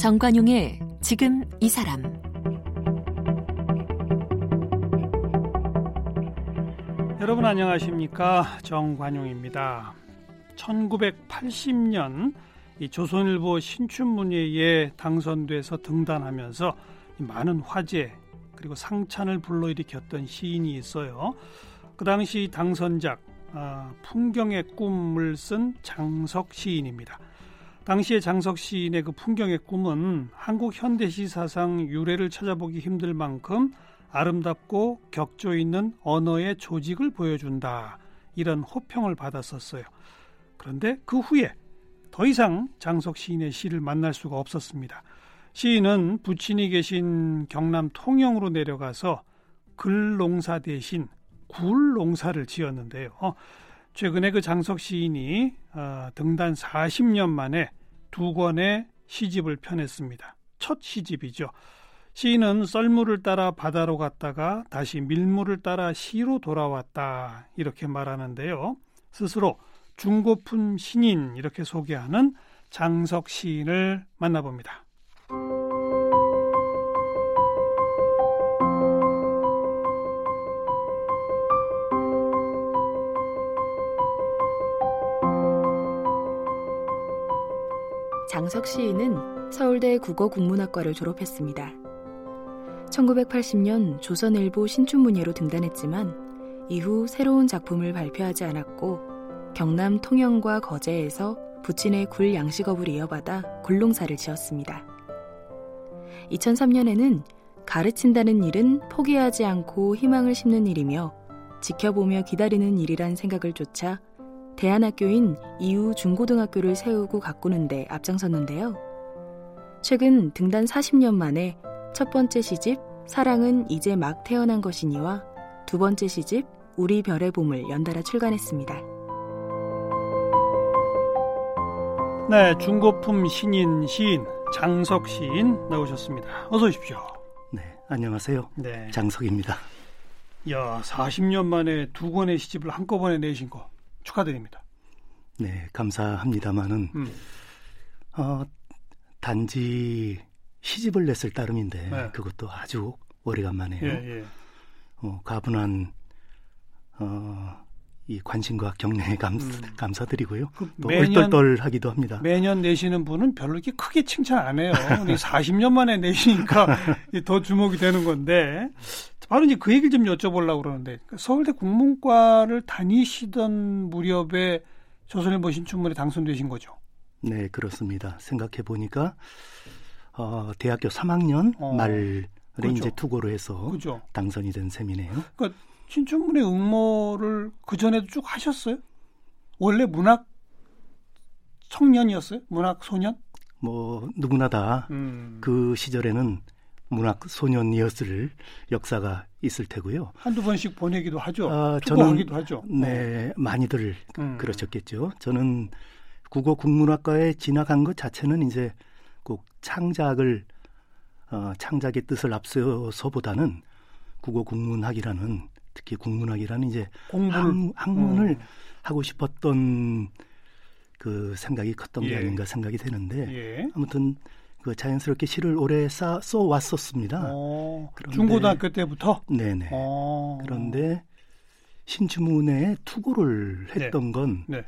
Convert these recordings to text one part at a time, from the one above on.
정관용의 지금 이 사람 여러분 안녕하십니까 정관용입니다. 1980년 이 조선일보 신춘문예에 당선돼서 등단하면서 많은 화제 그리고 상찬을 불러일으켰던 시인이 있어요. 그 당시 당선작 아, 풍경의 꿈을 쓴 장석 시인입니다. 당시의 장석 시인의 그 풍경의 꿈은 한국 현대시 사상 유래를 찾아보기 힘들 만큼 아름답고 격조 있는 언어의 조직을 보여준다. 이런 호평을 받았었어요. 그런데 그 후에 더 이상 장석 시인의 시를 만날 수가 없었습니다. 시인은 부친이 계신 경남 통영으로 내려가서 글농사 대신 굴농사를 지었는데요. 최근에 그 장석 시인이 어, 등단 40년 만에 두 권의 시집을 펴냈습니다. 첫 시집이죠. 시인은 썰물을 따라 바다로 갔다가 다시 밀물을 따라 시로 돌아왔다 이렇게 말하는데요. 스스로 중고품 신인 이렇게 소개하는 장석 시인을 만나봅니다. 장석 시인은 서울대 국어국문학과를 졸업했습니다. 1980년 조선일보 신춘문예로 등단했지만 이후 새로운 작품을 발표하지 않았고 경남 통영과 거제에서 부친의 굴 양식업을 이어받아 굴농사를 지었습니다. 2003년에는 가르친다는 일은 포기하지 않고 희망을 심는 일이며 지켜보며 기다리는 일이란 생각을 쫓아 대안학교인 이후 중고등학교를 세우고 가꾸는데 앞장섰는데요. 최근 등단 40년 만에 첫 번째 시집 사랑은 이제 막 태어난 것이니와 두 번째 시집 우리 별의 봄을 연달아 출간했습니다. 네, 중고품 신인 시인 장석 시인 나오셨습니다. 어서 오십시오. 네, 안녕하세요. 네. 장석입니다. 야, 40년 만에 두 권의 시집을 한꺼번에 내신 거 축하드립니다. 네, 감사합니다만은 음. 어, 단지 시집을 냈을 따름인데 네. 그것도 아주 오래간만에요. 예, 예. 어, 가분한 어, 이 관심과 격려에 감, 음. 감사드리고요. 그또 얼떨떨하기도 합니다. 매년 내시는 분은 별로 이렇게 크게 칭찬 안 해요. 40년 만에 내시니까 더 주목이 되는 건데 바로 이제 그 얘기를 좀 여쭤보려고 그러는데 서울대 국문과를 다니시던 무렵에 조선일보 신춘문에 당선되신 거죠? 네, 그렇습니다. 생각해 보니까 어, 대학교 3학년 어, 말에 그렇죠. 이제 투고로 해서 그렇죠. 당선이 된 셈이네요. 그러니까 신춘문예 응모를 그 전에도 쭉 하셨어요? 원래 문학 청년이었어요? 문학 소년? 뭐 누구나 다그 음. 그 시절에는 문학 소년이었을 역사가 있을 테고요. 한두 번씩 보내기도 하죠. 아, 저는 하기도 하죠. 네, 많이들 음. 그러셨겠죠. 저는 국어 국문학과에 진학한 것 자체는 이제 꼭 창작을 어, 창작의 뜻을 앞서서보다는 국어 국문학이라는 특히 국문학이라는 이제 학, 학문을 음. 하고 싶었던 그 생각이 컸던 예. 게 아닌가 생각이 되는데 예. 아무튼 그 자연스럽게 시를 오래 쌓, 써 왔었습니다. 어, 중고등학교 때부터? 네네. 어. 그런데 신춘문예에 투고를 했던 네. 건 네.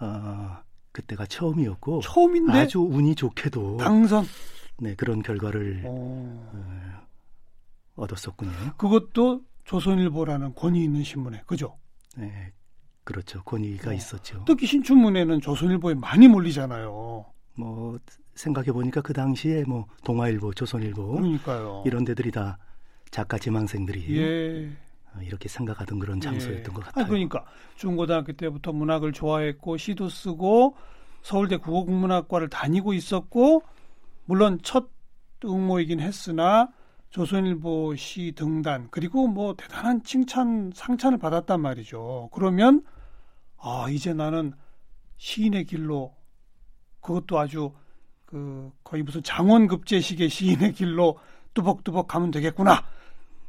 어, 그때가 처음이었고 처음인데 아주 운이 좋게도 당선 네 그런 결과를 어. 어, 얻었었군요. 그것도 조선일보라는 권위 있는 신문에 그죠? 네, 그렇죠. 권위가 어. 있었죠. 특히 신춘문예는 조선일보에 많이 몰리잖아요. 뭐 생각해 보니까 그 당시에 뭐 동아일보, 조선일보 그러니까요. 이런 데들이 다 작가 지망생들이 예. 어, 이렇게 생각하던 그런 예. 장소였던 예. 것 같아요. 아, 그러니까 중고등학교 때부터 문학을 좋아했고 시도 쓰고 서울대 국어국문학과를 다니고 있었고 물론 첫 응모이긴 했으나 조선일보 시 등단 그리고 뭐 대단한 칭찬 상찬을 받았단 말이죠. 그러면 아 이제 나는 시인의 길로 그것도 아주 그 거의 무슨 장원급제식의 시인의 길로 뚜벅뚜벅 가면 되겠구나.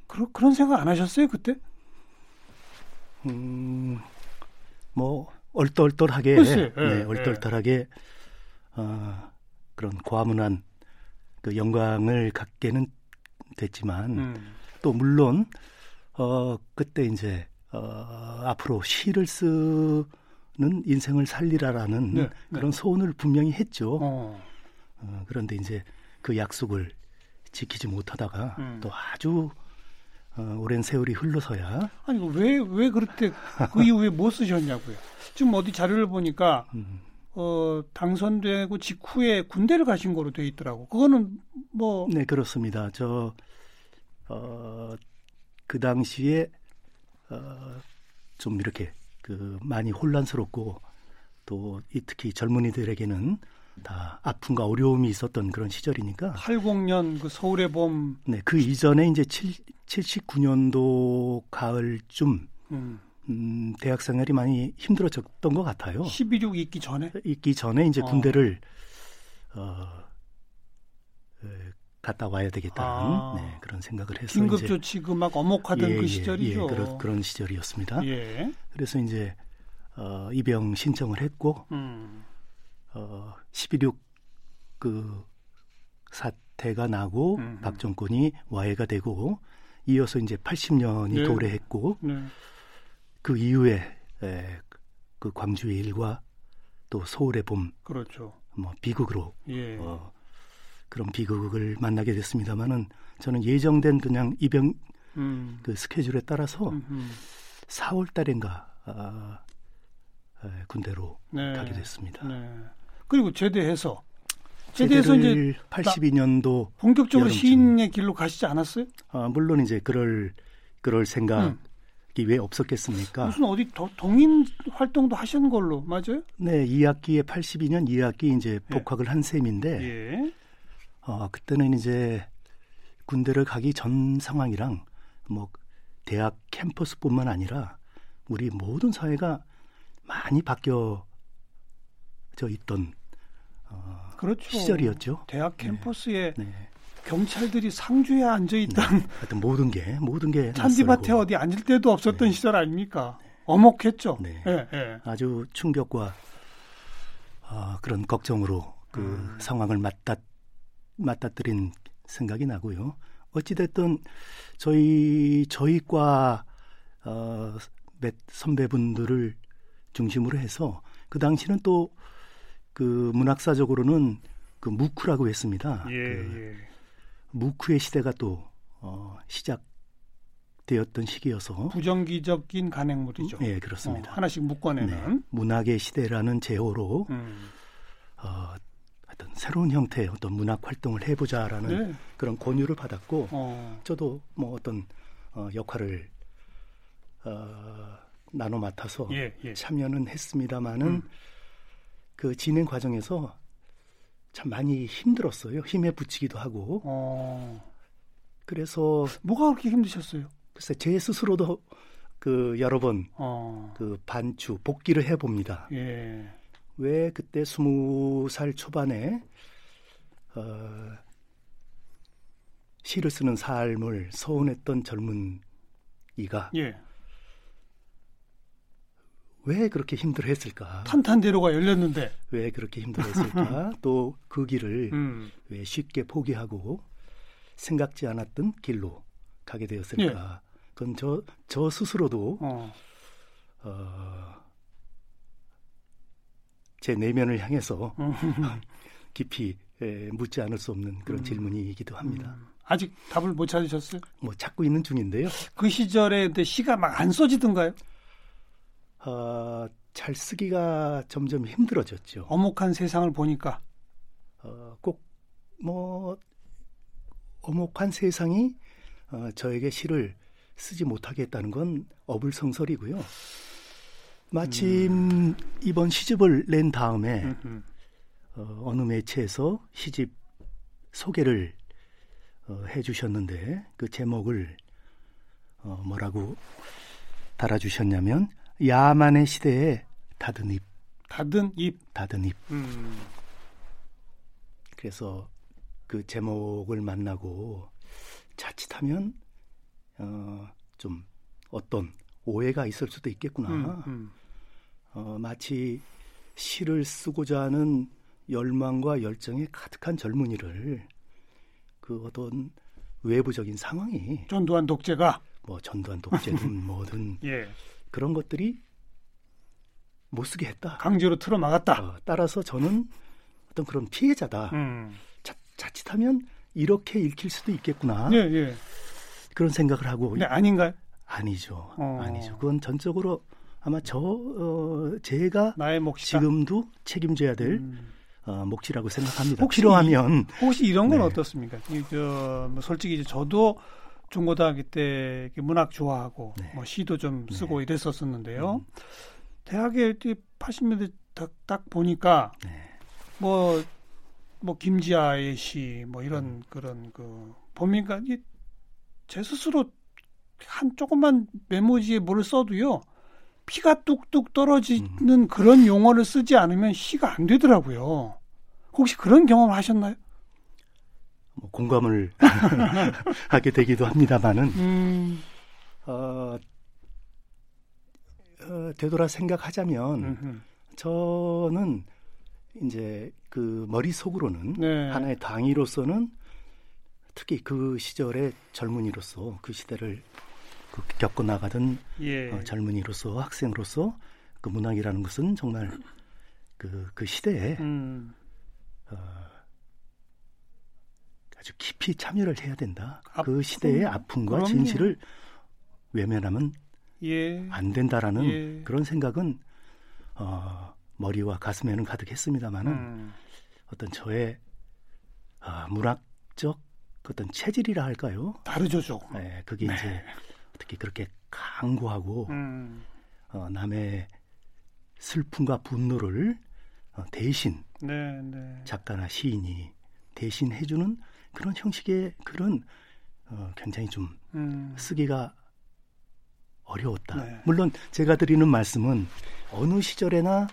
그런 그런 생각 안 하셨어요 그때? 음, 뭐 얼떨떨하게, 글쎄, 네, 예, 얼떨떨하게 어, 그런 과문한 그 영광을 갖게는 됐지만 음. 또 물론 어 그때 이제 어 앞으로 시를 쓰는 인생을 살리라라는 네, 네. 그런 네. 소원을 분명히 했죠. 어. 어, 그런데 이제 그 약속을 지키지 못하다가 음. 또 아주 어, 오랜 세월이 흘러서야 아니 왜왜 왜 그렇게 그 이후에 못 쓰셨냐고요. 지금 어디 자료를 보니까 음. 어, 당선되고 직후에 군대를 가신 거로 돼 있더라고. 그거는 뭐 네, 그렇습니다. 저 어, 그 당시에 어, 좀 이렇게 그 많이 혼란스럽고 또 특히 젊은이들에게는 다 아픔과 어려움이 있었던 그런 시절이니까 80년 그 서울의 봄 네, 그 이전에 이제 7, 79년도 가을쯤 음. 음, 대학 생활이 많이 힘들어졌던 것 같아요. 11.6 있기 전에? 있기 전에 이제 어. 군대를 어, 어, 갔다 와야 되겠다는 아. 네, 그런 생각을 해서 긴급 조치 그막 엄혹하던 예, 그 예, 시절이죠. 예, 그런, 그런 시절이었습니다. 예. 그래서 이제 어, 입영 신청을 했고 음. 어, 11.6그 사태가 나고 음. 박정권이 와해가 되고 이어서 이제 80년이 네. 도래했고 네. 그 이후에 에, 그 광주의 일과 또 서울의 봄, 그렇죠. 뭐 비극으로 예. 어, 그런 비극을 만나게 됐습니다만은 저는 예정된 그냥 입영 음. 그 스케줄에 따라서 음흠. 4월 달인가 아, 에, 군대로 네. 가게 됐습니다. 네. 그리고 제대해서 제대해서 이제 82년도 본격적으로 여름쯤. 시인의 길로 가시지 않았어요? 아, 물론 이제 그럴 그럴 생각 음. 왜 없었겠습니까? 무슨 어디 도, 동인 활동도 하신 걸로 맞아요? 네, 2학기에 82년 2학기 이제 예. 복학을 예. 한 셈인데 예. 어, 그때는 이제 군대를 가기 전 상황이랑 뭐 대학 캠퍼스뿐만 아니라 우리 모든 사회가 많이 바뀌어져 있던 어, 그렇죠. 시절이었죠. 대학 네. 캠퍼스에 네. 네. 경찰들이 상주에 앉아 있던 네. 하여튼 모든 게 모든 게 잔디밭에 어디 앉을 데도 없었던 네. 시절 아닙니까? 어목했죠. 네. 네. 네. 아주 충격과 어, 그런 걱정으로 그 음. 상황을 맞다 맞닥뜨린 생각이 나고요. 어찌 됐든 저희 저희과 어, 몇 선배분들을 중심으로 해서 그 당시는 또 그 문학사적으로는 그 무크라고 했습니다. 예, 그 예. 무크의 시대가 또 어, 시작되었던 시기여서 부정기적인 간행물이죠. 네, 그렇습니다. 어, 하나씩 묶어내는 네, 문학의 시대라는 제호로 음. 어, 어떤 새로운 형태의 어떤 문학 활동을 해보자라는 네. 그런 권유를 받았고 어. 저도 뭐 어떤 어, 역할을 어, 나눠 맡아서 예, 예. 참여는 했습니다마는 음. 그 진행 과정에서 참 많이 힘들었어요. 힘에 부치기도 하고. 어. 그래서 뭐가 그렇게 힘드셨어요? 글쎄 제 스스로도 그 여러 번그 어. 그 반추 복귀를 해 봅니다. 예. 왜 그때 스무 살 초반에 어, 시를 쓰는 삶을 서운했던 젊은 이가 예. 왜 그렇게 힘들어했을까? 탄탄대로가 열렸는데 왜 그렇게 힘들어했을까? 또 그 길을 음. 왜 쉽게 포기하고 생각지 않았던 길로 가게 되었을까? 예. 그건 저, 저 스스로도 어. 어, 제 내면을 향해서 음. 깊이 에, 묻지 않을 수 없는 그런 음. 질문이기도 합니다. 음. 아직 답을 못 찾으셨어요? 뭐 찾고 있는 중인데요. 그 시절에 시가 막 안 써지던가요? 어, 잘 쓰기가 점점 힘들어졌죠. 어목한 세상을 보니까 어, 꼭뭐 어목한 세상이 어, 저에게 시를 쓰지 못하게 했다는 건 어불성설이고요. 마침 음. 이번 시집을 낸 다음에 어, 어느 매체에서 시집 소개를 어, 해주셨는데 그 제목을 어, 뭐라고 달아주셨냐면 야만의 시대에 닫은 입. 닫은 입. 닫은 입. 음. 그래서 그 제목을 만나고 자칫하면 어, 좀 어떤 오해가 있을 수도 있겠구나. 음, 음. 어, 마치 시를 쓰고자 하는 열망과 열정이 가득한 젊은이를 그 어떤 외부적인 상황이 전두환 독재가 뭐 전두환 독재든 뭐든 예. 그런 것들이 못 쓰게 했다. 강제로 틀어 막았다. 어, 따라서 저는 어떤 그런 피해자다. 음. 자, 자칫하면 이렇게 읽힐 수도 있겠구나. 예, 예. 그런 생각을 하고 근데 아닌가요? 아니죠. 어. 아니죠. 그건 전적으로 아마 저 어, 제가. 지금도 책임져야 될 음. 어, 몫이라고 생각합니다. 혹시 필요하면 혹시 이런 건 네. 어떻습니까? 이, 저, 뭐 솔직히 이제 저도 중고등학교 때 문학 좋아하고 네. 뭐 시도 좀 쓰고 네. 이랬었었는데요. 음. 대학에 80년대 딱, 딱 보니까 네. 뭐, 뭐 김지아의 시, 뭐 이런 음. 그런 그 보니까 이제 스스로 한 조그만 메모지에 뭐를 써도요 피가 뚝뚝 떨어지는 음. 그런 용어를 쓰지 않으면 시가 안 되더라고요. 혹시 그런 경험 하셨나요? 뭐 공감을 하게 되기도 합니다만은 음, 어, 어, 되돌아 생각하자면 음흠. 저는 이제 그 머릿속으로는 네. 하나의 당이로서는 특히 그 시절의 젊은이로서 그 시대를 그 겪어 나가던 예. 어, 젊은이로서 학생으로서 그 문학이라는 것은 정말 그, 그 시대에 음, 어, 아주 깊이 참여를 해야 된다. 아픔, 그 시대의 아픔과 그럼요. 진실을 외면하면 예. 안 된다라는 예. 그런 생각은 어, 머리와 가슴에는 가득했습니다만은 음, 어떤 저의 아, 문학적 어떤 체질이라 할까요? 다르죠 조금. 네, 그게 네. 이제 어떻게 그렇게 강고하고 음, 어, 남의 슬픔과 분노를 어, 대신 네, 네. 작가나 시인이 대신 해주는 그런 형식의 그런 어, 굉장히 좀 음, 쓰기가 어려웠다. 네. 물론 제가 드리는 말씀은 어느 시절에나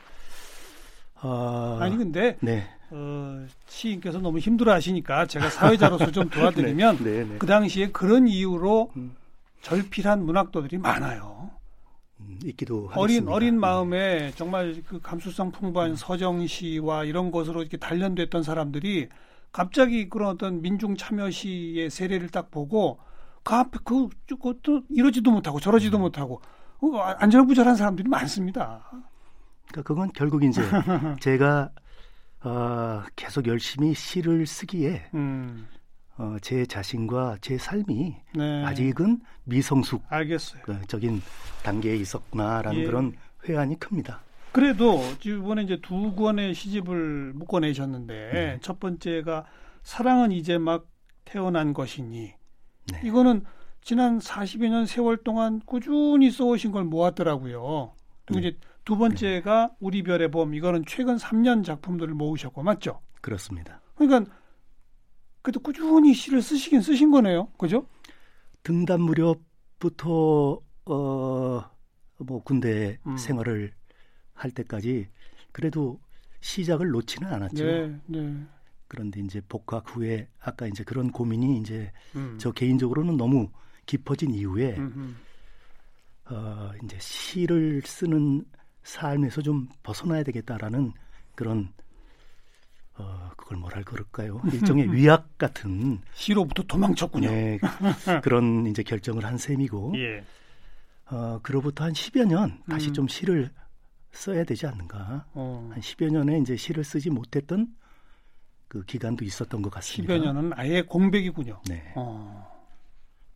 어, 아니 근데 네. 어, 시인께서 너무 힘들어하시니까 제가 사회자로서 좀 도와드리면 네, 네. 그 당시에 그런 이유로 음, 절필한 문학도들이 많아요. 음, 있기도 어린 하겠습니다. 어린 네. 마음에 정말 그 감수성 풍부한 서정 시와 이런 것으로 이렇게 단련됐던 사람들이 갑자기 그런 어떤 민중 참여 시의 세례를 딱 보고 그 앞에 그 그것도 이러지도 못하고 저러지도 음. 못하고 어, 안절부절한 사람들이 많습니다. 그러니까 그건 결국 이제 제가 어, 계속 열심히 시를 쓰기에 음, 어, 제 자신과 제 삶이 네. 아직은 미성숙 알겠어요. 그 적인 단계에 있었구나라는 예. 그런 회한이 큽니다. 그래도 이번에 이제 두 권의 시집을 묶어내셨는데 네. 첫 번째가 사랑은 이제 막 태어난 것이니 네. 이거는 지난 40여 년 세월 동안 꾸준히 써오신 걸 모았더라고요. 그리고 네. 이제 두 번째가 우리 별의 봄 이거는 최근 3년 작품들을 모으셨고 맞죠? 그렇습니다. 그러니까 그래도 꾸준히 시를 쓰시긴 쓰신 거네요. 그죠? 등단 무렵부터 어, 뭐 군대 음. 생활을 할 때까지 그래도 시작을 놓지는 않았죠. 네, 네. 그런데 이제 복학 후에 아까 이제 그런 고민이 이제 음. 저 개인적으로는 너무 깊어진 이후에 음흠. 어, 이제 시를 쓰는 삶에서 좀 벗어나야 되겠다라는 그런 어, 그걸 뭐랄 그럴까요? 일종의 위약 같은 시로부터 도망쳤군요. 네, 그런 이제 결정을 한 셈이고 예. 어, 그로부터 한 10여 년 다시 음. 좀 시를 써야 되지 않는가. 어. 한 10여 년에 이제 시를 쓰지 못했던 그 기간도 있었던 것 같습니다. 10여 년은 아예 공백이군요. 네. 어.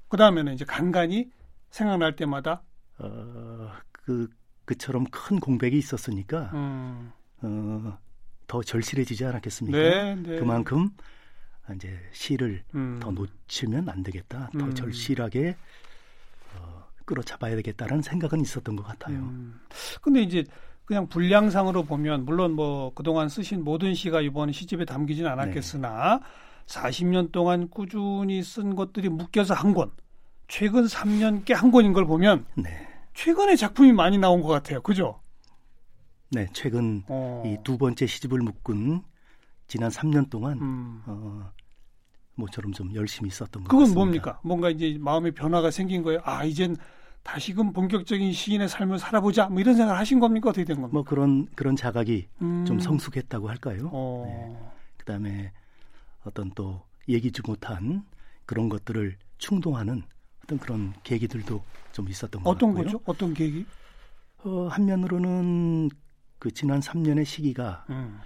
그 다음에는 이제 간간히 생각날 때마다 어, 그 그처럼 큰 공백이 있었으니까 음. 어, 더 절실해지지 않았겠습니까? 네, 네. 그만큼 이제 시를 음. 더 놓치면 안 되겠다. 더 음. 절실하게 어, 끌어잡아야 되겠다라는 생각은 있었던 것 같아요. 음. 근데 이제 그냥 분량상으로 보면 물론 뭐 그동안 쓰신 모든 시가 이번 시집에 담기진 않았겠으나 네. 40년 동안 꾸준히 쓴 것들이 묶여서 한 권. 최근 3년 께 한 권인 걸 보면 네, 최근에 작품이 많이 나온 것 같아요. 그죠? 네 최근 어. 이두 번째 시집을 묶은 지난 3년 동안 음. 어, 모처럼 좀 열심히 썼던 것 그건 같습니다. 뭡니까? 뭔가 이제 마음의 변화가 생긴 거예요. 아, 이젠 다시금 본격적인 시인의 삶을 살아보자. 뭐 이런 생각을 하신 겁니까? 어떻게 된 겁니까? 뭐 그런 그런 자각이 음. 좀 성숙했다고 할까요? 어. 네. 그다음에 어떤 또 얘기지 못한 그런 것들을 충동하는 어떤 그런 계기들도 좀 있었던 것 어떤 같고요. 거죠? 어떤 계기? 어, 한 면으로는 그 지난 3년의 시기가 음.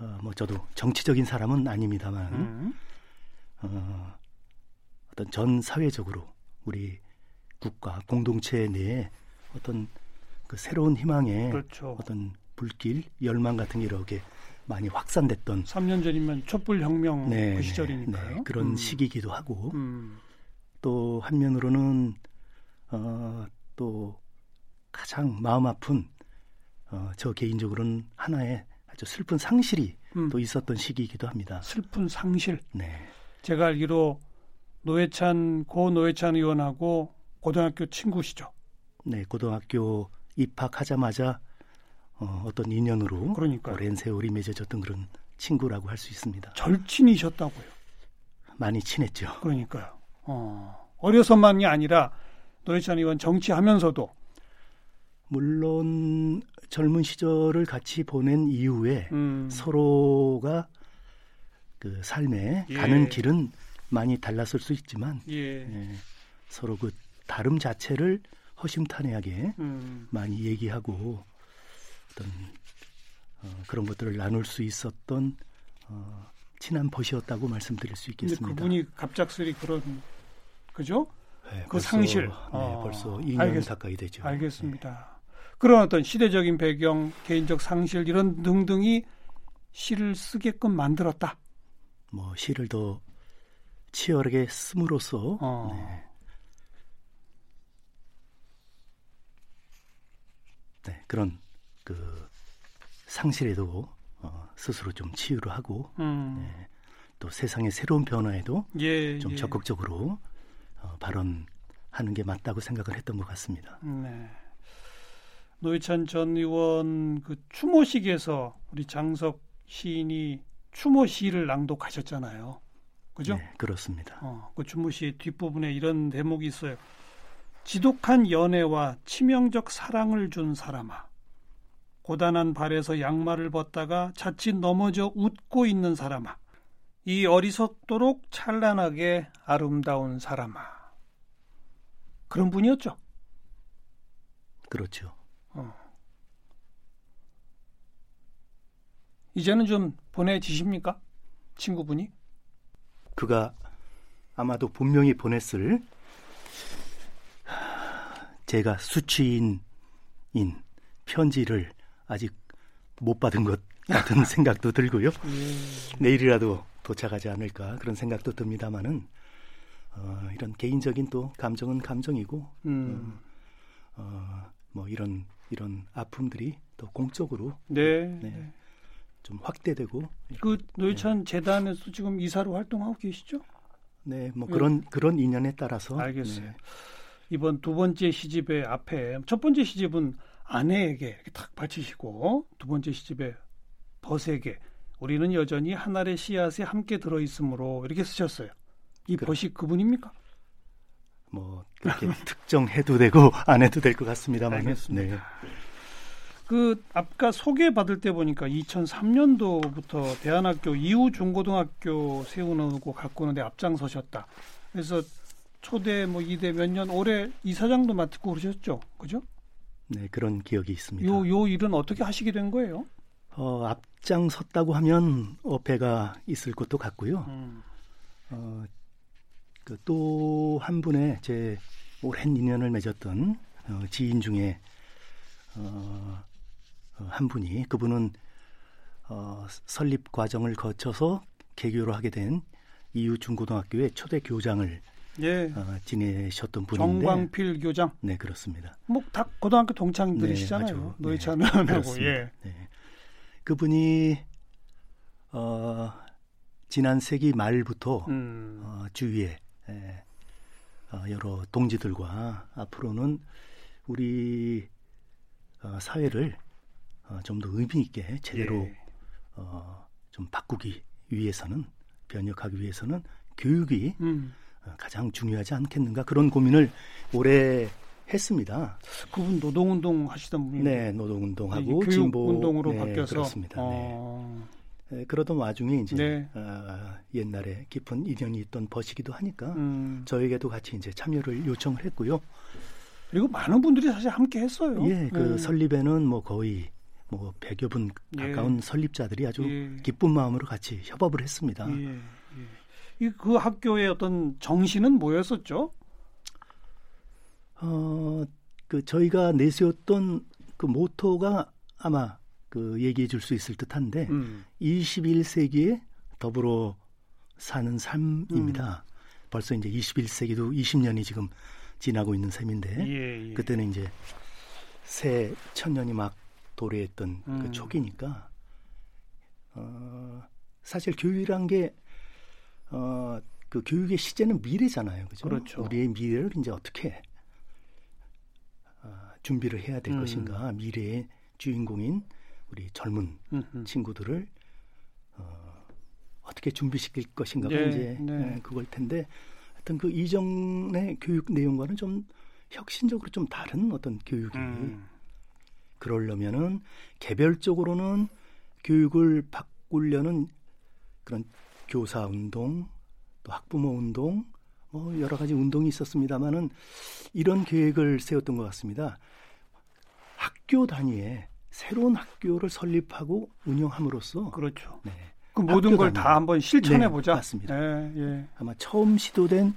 어, 뭐 저도 정치적인 사람은 아닙니다만 음. 어, 어떤 전 사회적으로 우리 국가 공동체 내에 어떤 그 새로운 희망의 그렇죠. 어떤 불길 열망 같은 게 이렇게 많이 확산됐던 3년 전이면 촛불 혁명 네, 그 네, 시절이니까요. 네, 그런 음. 시기이기도 하고 음. 또 한면으로는 어, 또 가장 마음 아픈 어, 저 개인적으로는 하나의 아주 슬픈 상실이 음. 또 있었던 시기이기도 합니다. 슬픈 상실. 네, 제가 알기로 노회찬 고 노회찬 의원하고 고등학교 친구시죠. 네 고등학교 입학하자마자 어, 어떤 인연으로 그러니까요. 오랜 세월이 맺어졌던 그런 친구라고 할 수 있습니다. 절친이셨다고요. 많이 친했죠. 그러니까요. 어. 어려서만이 아니라 노회찬 의원 정치하면서도 물론 젊은 시절을 같이 보낸 이후에 음. 서로가 그 삶에 예. 가는 길은 많이 달랐을 수 있지만 예. 예, 서로 그 다름 자체를 허심탄회하게 음. 많이 얘기하고 어떤 어, 그런 것들을 나눌 수 있었던 어, 친한 벗이었다고 말씀드릴 수 있겠습니다. 그분이 갑작스레 그런 그죠? 네, 그 벌써, 상실. 네, 어, 벌써 2년 알겠- 가까이 되죠. 알겠습니다. 그런 어떤 시대적인 배경, 개인적 상실 이런 등등이 시를 쓰게끔 만들었다. 뭐 시를 더 치열하게 씀으로써 어. 네. 네, 그런 그 상실에도 어, 스스로 좀 치유를 하고 음. 네, 또 세상의 새로운 변화에도 예, 좀 예. 적극적으로 어, 발언하는 게 맞다고 생각을 했던 것 같습니다. 네. 노회찬 전 의원 그 추모식에서 우리 장석 시인이 추모 시를 낭독하셨잖아요. 그죠? 네, 그렇습니다. 어, 그 추모 시 뒷부분에 이런 대목이 있어요. 지독한 연애와 치명적 사랑을 준 사람아. 고단한 발에서 양말을 벗다가 자칫 넘어져 웃고 있는 사람아. 이 어리석도록 찬란하게 아름다운 사람아. 그런 분이었죠. 그렇죠. 이제는 좀 보내지십니까? 친구분이? 그가 아마도 분명히 보냈을 하, 제가 수취인인 편지를 아직 못 받은 것 같은 생각도 들고요. 내일이라도 도착하지 않을까 그런 생각도 듭니다만은 어, 이런 개인적인 또 감정은 감정이고 음. 어, 뭐 이런 이런 아픔들이 또 공적으로 네. 네. 좀 확대되고 그 노회찬 재단에서 지금 이사로 활동하고 계시죠? 네, 뭐 예. 그런 그런 인연에 따라서 알겠어요. 네, 이번 두 번째 시집의 앞에 첫 번째 시집은 아내에게 이렇게 탁 바치시고 두 번째 시집의 벗에게 우리는 여전히 한 알의 씨앗에 함께 들어 있으므로 이렇게 쓰셨어요. 이 그래. 벗이 그분입니까? 뭐 그렇게 특정해도 되고 안 해도 될 것 같습니다만 알겠습니다. 네. 그 아까 소개 받을 때 보니까 2003년도부터 대안학교 이후 중고등학교 세우고 가꾸는데 앞장서셨다. 그래서 초대 뭐 이대 몇 년 올해 이사장도 맡고 그러셨죠, 그죠? 네, 그런 기억이 있습니다. 요 요 일은 어떻게 하시게 된 거예요? 어, 앞장섰다고 하면 어폐가 있을 것도 같고요. 음. 어, 그 또한 분의 제 오랜 인연을 맺었던 어, 지인 중에 어, 어, 한 분이 그분은 어, 설립 과정을 거쳐서 개교를 하게 된 이후 중고등학교의 초대 교장을 예. 어, 지내셨던 분인데 정광필 교장. 네 그렇습니다. 뭐다 고등학교 동창들이시잖아요. 네, 노회찬 네, 그렇습니다. 예. 네. 그분이 어, 지난 세기 말부터 음. 어, 주위에 에, 어, 여러 동지들과 앞으로는 우리 어, 사회를 어, 좀 더 의미 있게 제대로 예. 어, 좀 바꾸기 위해서는 변혁하기 위해서는 교육이 음. 어, 가장 중요하지 않겠는가 그런 고민을 오래 했습니다. 그분 노동운동 하시던 분인데 네, 노동운동하고 교육 진보 운동으로 네, 바뀌어서 그렇습니다. 네. 어. 에, 그러던 와중에 이제 네. 어, 옛날에 깊은 인연이 있던 버시기도 하니까 음. 저에게도 같이 이제 참여를 요청을 했고요. 그리고 많은 분들이 사실 함께 했어요. 예, 그 네. 설립에는 뭐 거의 뭐 100여 분 예. 가까운 예. 설립자들이 아주 예. 기쁜 마음으로 같이 협업을 했습니다. 예. 예. 이그 학교의 어떤 정신은 뭐였었죠? 어, 그 저희가 내세웠던 그 모토가 아마 그 얘기해 줄 수 있을 듯한데 음. 21세기에 더불어 사는 삶입니다. 음. 벌써 이제 21세기도 20년이 지금 지나고 있는 셈인데 예, 예. 그때는 이제 새 천년이 막 도래했던 그 음. 그 초기니까 어, 사실 교육이란 게 어, 그 교육의 시제는 미래잖아요. 그죠? 그렇죠. 우리의 미래를 이제 어떻게 어, 준비를 해야 될 음. 것인가. 미래의 주인공인 우리 젊은 음흠. 친구들을 어, 어떻게 준비시킬 것인가가 네, 이제 네. 네, 그걸 텐데 하여튼 그 이전의 교육 내용과는 좀 혁신적으로 좀 다른 어떤 교육이 음. 그러려면은 개별적으로는 교육을 바꾸려는 그런 교사 운동, 또 학부모 운동, 뭐 여러 가지 운동이 있었습니다만은 이런 계획을 세웠던 것 같습니다. 학교 단위에 새로운 학교를 설립하고 운영함으로써 그렇죠. 네. 그 모든 걸 다 한번 실천해 네, 보자. 맞습니다. 네, 예. 아마 처음 시도된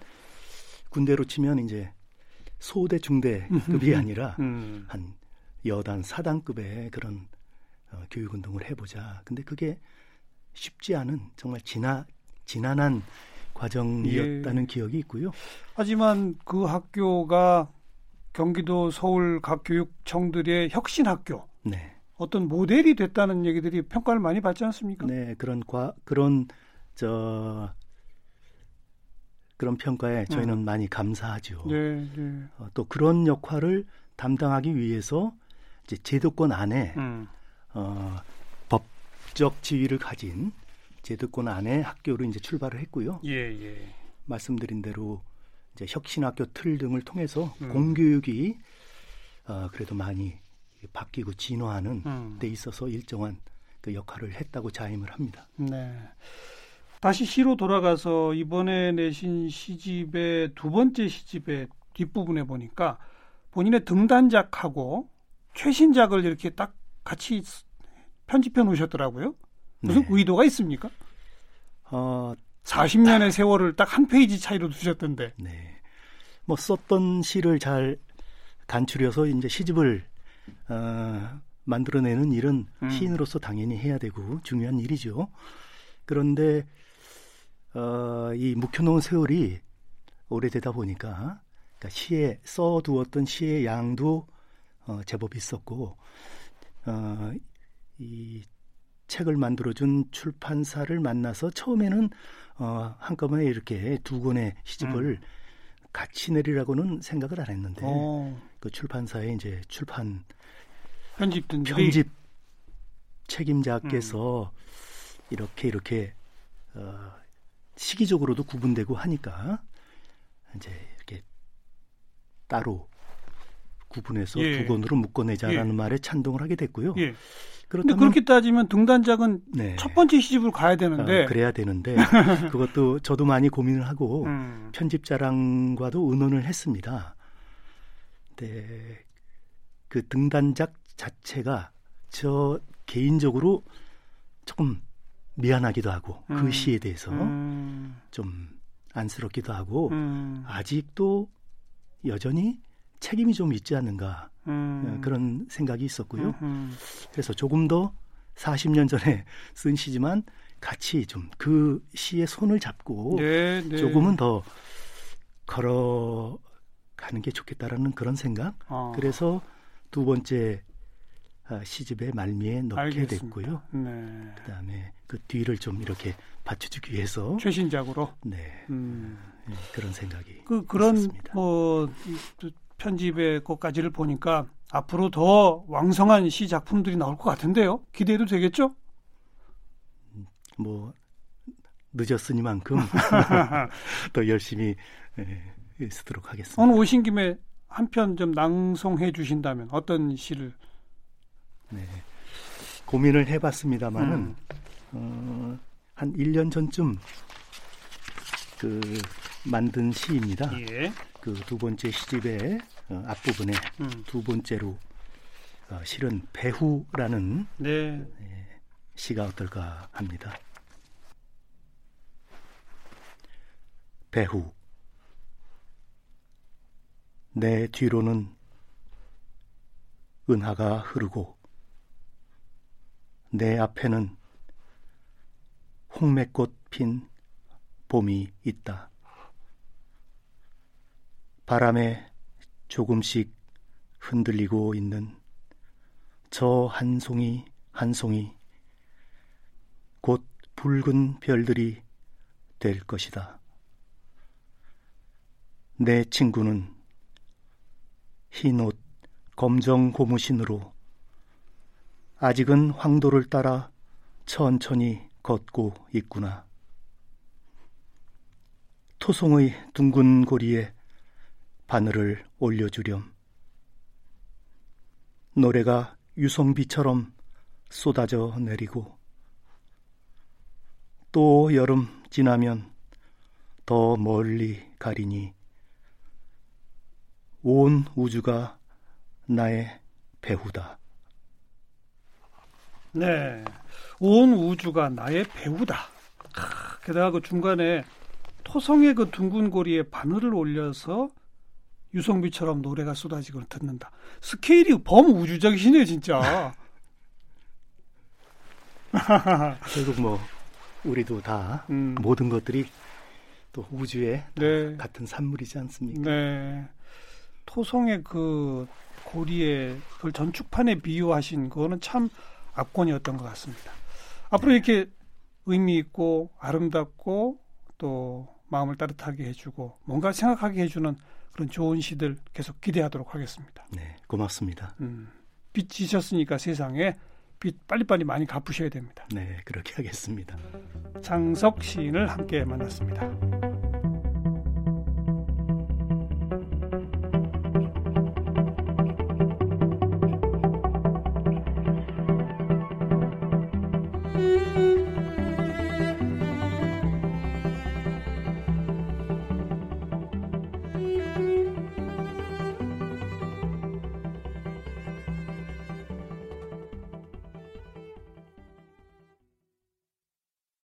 군대로 치면 이제 소대 중대급이 아니라 음. 한 여단 사단급의 그런 어, 교육 운동을 해보자. 근데 그게 쉽지 않은 정말 지나 지난한 과정이었다는 예. 기억이 있고요. 하지만 그 학교가 경기도 서울 각 교육청들의 혁신 학교. 네. 어떤 모델이 됐다는 얘기들이 평가를 많이 받지 않습니까? 네, 그런 과 그런 저 그런 평가에 저희는 음. 많이 감사하죠. 네, 네. 어, 또 그런 역할을 담당하기 위해서 이제 제도권 안에 음. 어, 법적 지위를 가진 제도권 안에 학교로 이제 출발을 했고요. 예, 예. 말씀드린 대로 이제 혁신학교 틀 등을 통해서 음. 공교육이 어, 그래도 많이 바뀌고 진화하는 음. 데 있어서 일정한 그 역할을 했다고 자임을 합니다. 네. 다시 시로 돌아가서 이번에 내신 시집의 두 번째 시집의 뒷부분에 보니까 본인의 등단작하고 최신작을 이렇게 딱 같이 편집해 놓으셨더라고요. 무슨 네. 의도가 있습니까? 어, 40년의 세월을 딱 한 페이지 차이로 두셨던데. 네. 뭐 썼던 시를 잘 간추려서 이제 시집을 어, 만들어내는 일은 음. 시인으로서 당연히 해야 되고 중요한 일이죠. 그런데 어, 이 묵혀놓은 세월이 오래되다 보니까 그러니까 시에 써두었던 시의 양도 어, 제법 있었고 어, 이 책을 만들어준 출판사를 만나서 처음에는 어, 한꺼번에 이렇게 두 권의 시집을 음. 같이 내리라고는 생각을 안 했는데 오. 어. 그 출판사에 이제 출판 편집든 편집 책임자께서 음. 이렇게 이렇게 어, 시기적으로도 구분되고 하니까 이제 이렇게 따로 구분해서 예. 두 권으로 묶어내자라는 예. 말에 찬동을 하게 됐고요. 예. 그런데 그렇게 따지면 등단작은 네. 첫 번째 시집을 가야 되는데 어, 그래야 되는데 그것도 저도 많이 고민을 하고 음. 편집자랑과도 의논을 했습니다. 네, 그 등단작 자체가 저 개인적으로 조금 미안하기도 하고 그 음. 그 시에 대해서 음. 좀 안쓰럽기도 하고 음. 아직도 여전히 책임이 좀 있지 않는가 음. 어, 그런 생각이 있었고요. 음흠. 그래서 조금 더 40년 전에 쓴 시지만 같이 좀 그 시의 손을 잡고 네, 네. 조금은 더 걸어 가는 게 좋겠다라는 그런 생각. 아. 그래서 두 번째 아, 시집의 말미에 넣게 알겠습니다. 됐고요. 네. 그다음에 그 뒤를 좀 이렇게 받쳐주기 위해서 최신작으로 네, 음. 네 그런 생각이 그 그런 있었습니다. 뭐 편집의 것까지를 보니까 앞으로 더 왕성한 시 작품들이 나올 것 같은데요. 기대해도 되겠죠? 뭐 늦었으니만큼 더 열심히 예, 쓰도록 하겠습니다. 오늘 오신 김에 한 편 좀 낭송해 주신다면 어떤 시를? 네, 고민을 해봤습니다만은 음. 어, 한 1년 전쯤 그 만든 시입니다. 예. 그 두 번째 시집의 어, 앞부분에 음. 두 번째로 어, 실은 배후라는 네. 시가 어떨까 합니다. 배후 내 뒤로는 은하가 흐르고 내 앞에는 홍매꽃 핀 봄이 있다. 바람에 조금씩 흔들리고 있는 저 한 송이 한 송이 곧 붉은 별들이 될 것이다. 내 친구는 흰 옷, 검정 고무신으로 아직은 황도를 따라 천천히 걷고 있구나. 토송의 둥근 고리에 바늘을 올려주렴. 노래가 유성비처럼 쏟아져 내리고 또 여름 지나면 더 멀리 가리니 온 우주가 나의 배후다. 네. 온 우주가 나의 배우다. 크, 게다가 그 중간에 토성의 그 둥근 고리에 바늘을 올려서 유성비처럼 노래가 쏟아지고 듣는다. 스케일이 범우주적이시네요, 진짜. 결국 뭐 우리도 다 음. 모든 것들이 또 우주의 네. 같은 산물이지 않습니까? 네. 토성의 그 고리에 그걸 전축판에 비유하신 그거는 참 압권이었던 것 같습니다. 앞으로 이렇게 의미 있고 아름답고 또 마음을 따뜻하게 해주고 뭔가 생각하게 해주는 그런 좋은 시들 계속 기대하도록 하겠습니다. 네, 고맙습니다. 음, 빚 지셨으니까 세상에 빚 빨리빨리 많이 갚으셔야 됩니다. 네, 그렇게 하겠습니다. 장석 시인을 함께 만났습니다.